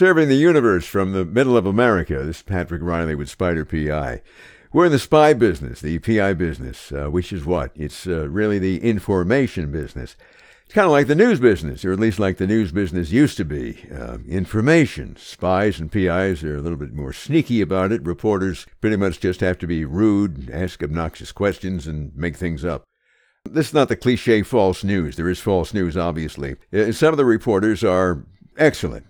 Serving the universe from the middle of America. This is Patrick Riley with Spider PI. We're in the spy business, the PI business, uh, which is what? It's uh, really the information business. It's kind of like the news business, or at least like the news business used to be. Uh, information. Spies and PIs are a little bit more sneaky about it. Reporters pretty much just have to be rude, ask obnoxious questions, and make things up. This is not the cliche false news. There is false news, obviously. Uh, some of the reporters are excellent.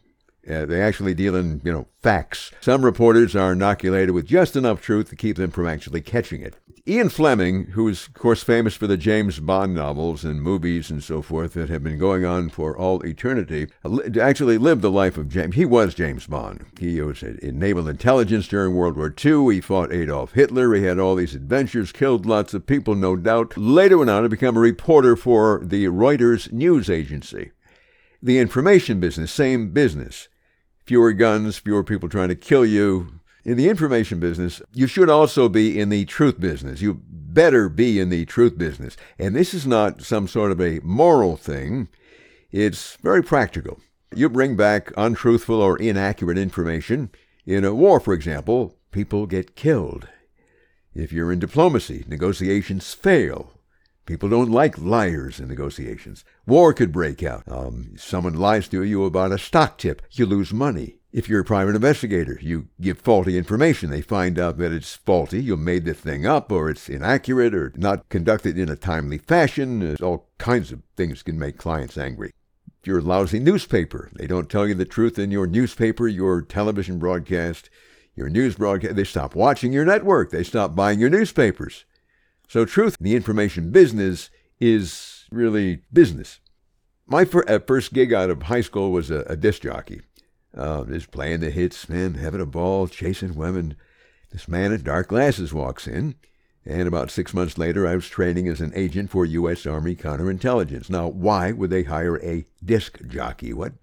Uh, they actually deal in, you know, facts. Some reporters are inoculated with just enough truth to keep them from actually catching it. Ian Fleming, who is, of course, famous for the James Bond novels and movies and so forth that have been going on for all eternity, actually lived the life of James. He was James Bond. He was in naval intelligence during World War II. He fought Adolf Hitler. He had all these adventures, killed lots of people, no doubt. Later went on to become a reporter for the Reuters news agency. The information business, same business. Fewer guns, fewer people trying to kill you. In the information business, you should also be in the truth business. You better be in the truth business. And this is not some sort of a moral thing, it's very practical. You bring back untruthful or inaccurate information. In a war, for example, people get killed. If you're in diplomacy, negotiations fail. People don't like liars in negotiations. War could break out. Um, someone lies to you about a stock tip. You lose money. If you're a private investigator, you give faulty information. They find out that it's faulty. You made the thing up, or it's inaccurate, or not conducted in a timely fashion. There's all kinds of things can make clients angry. If you're a lousy newspaper, they don't tell you the truth in your newspaper, your television broadcast, your news broadcast. They stop watching your network. They stop buying your newspapers. So, truth in the information business is really business. My uh, first gig out of high school was a, a disc jockey. Uh, just playing the hits, man, having a ball, chasing women. This man in dark glasses walks in, and about six months later, I was training as an agent for U.S. Army counterintelligence. Now, why would they hire a disc jockey? What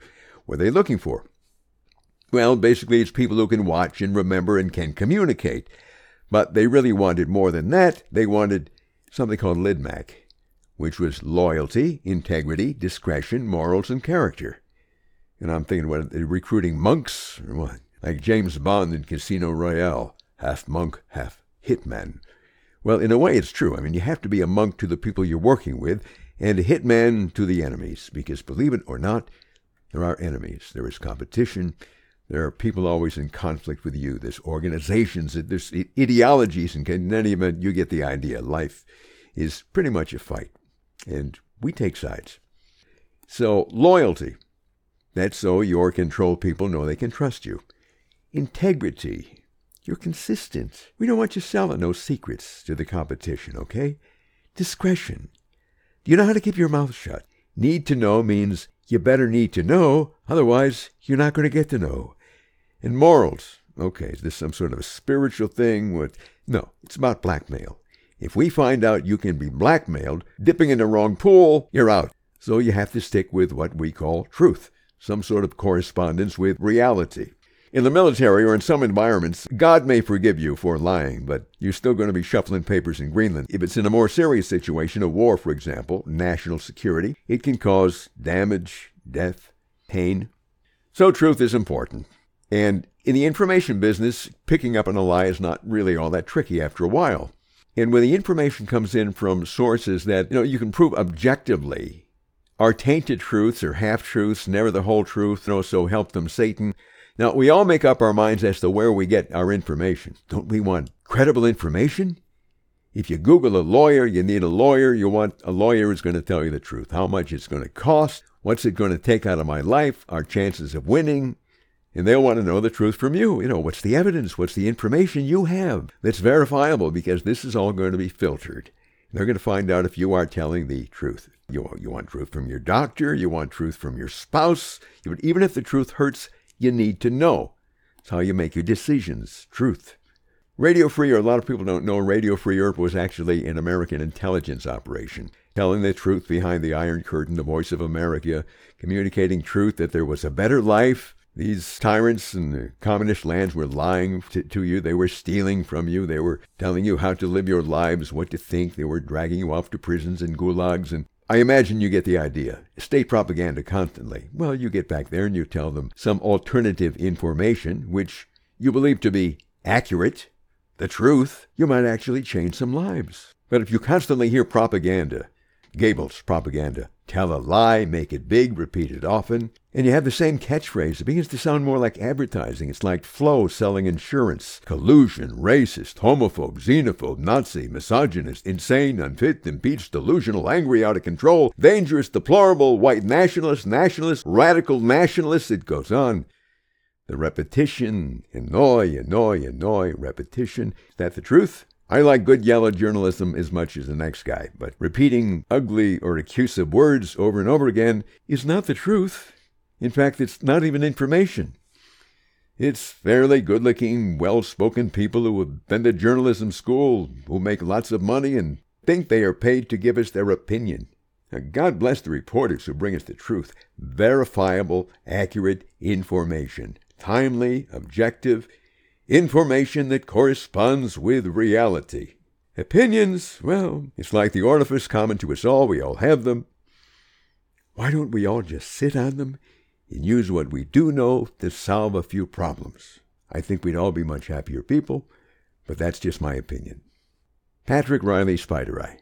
were they looking for? Well, basically, it's people who can watch and remember and can communicate. But they really wanted more than that. They wanted something called LIDMAC, which was loyalty, integrity, discretion, morals, and character. And I'm thinking, what, they're recruiting monks or what? Like James Bond in Casino Royale, half monk, half hitman. Well, in a way, it's true. I mean, you have to be a monk to the people you're working with and a hitman to the enemies, because believe it or not, there are enemies. There is competition. There are people always in conflict with you. There's organizations, there's ideologies, and in any event, you get the idea. Life is pretty much a fight, and we take sides. So, loyalty. That's so your control people know they can trust you. Integrity. You're consistent. We don't want you selling no secrets to the competition, okay? Discretion. Do you know how to keep your mouth shut? Need to know means you better need to know, otherwise, you're not going to get to know. And morals. Okay, is this some sort of a spiritual thing? What? No, it's about blackmail. If we find out you can be blackmailed, dipping in the wrong pool, you're out. So you have to stick with what we call truth, some sort of correspondence with reality. In the military or in some environments, God may forgive you for lying, but you're still going to be shuffling papers in Greenland. If it's in a more serious situation, a war, for example, national security, it can cause damage, death, pain. So truth is important. And in the information business, picking up on a lie is not really all that tricky after a while. And when the information comes in from sources that you know you can prove objectively are tainted truths or half truths, never the whole truth, know, so help them Satan. Now we all make up our minds as to where we get our information. Don't we want credible information? If you Google a lawyer, you need a lawyer. You want a lawyer who's going to tell you the truth. How much it's going to cost? What's it going to take out of my life? Our chances of winning? And they'll want to know the truth from you. You know, what's the evidence? What's the information you have that's verifiable? Because this is all going to be filtered. They're going to find out if you are telling the truth. You, you want truth from your doctor. You want truth from your spouse. Even if the truth hurts, you need to know. It's how you make your decisions. Truth. Radio Free, or a lot of people don't know, Radio Free Europe was actually an American intelligence operation, telling the truth behind the Iron Curtain, the voice of America, communicating truth that there was a better life, these tyrants in the communist lands were lying to, to, you. They were stealing from you. They were telling you how to live your lives, what to think. They were dragging you off to prisons and gulags and I imagine you get the idea. State propaganda constantly. Well, you get back there and you tell them some alternative information, which you believe to be accurate, the truth. You might actually change some lives. But if you constantly hear propaganda, Goebbels propaganda, tell a lie, make it big, repeat it often, and you have the same catchphrase, it begins to sound more like advertising. It's like Flo selling insurance. Collusion, racist, homophobe, xenophobe, Nazi, misogynist, insane, unfit, impeached, delusional, angry, out of control, dangerous, deplorable, white nationalist, nationalist, radical nationalist. It goes on. The repetition, annoy, annoy, annoy, repetition. Is that the truth? I like good yellow journalism as much as the next guy, but repeating ugly or accusive words over and over again is not the truth. In fact, it's not even information. It's fairly good looking, well spoken people who have been to journalism school, who make lots of money and think they are paid to give us their opinion. Now, God bless the reporters who bring us the truth, verifiable, accurate information, timely, objective, information that corresponds with reality. Opinions, well, it's like the orifice common to us all. We all have them. Why don't we all just sit on them and use what we do know to solve a few problems? I think we'd all be much happier people, but that's just my opinion. Patrick Riley, Spider Eye.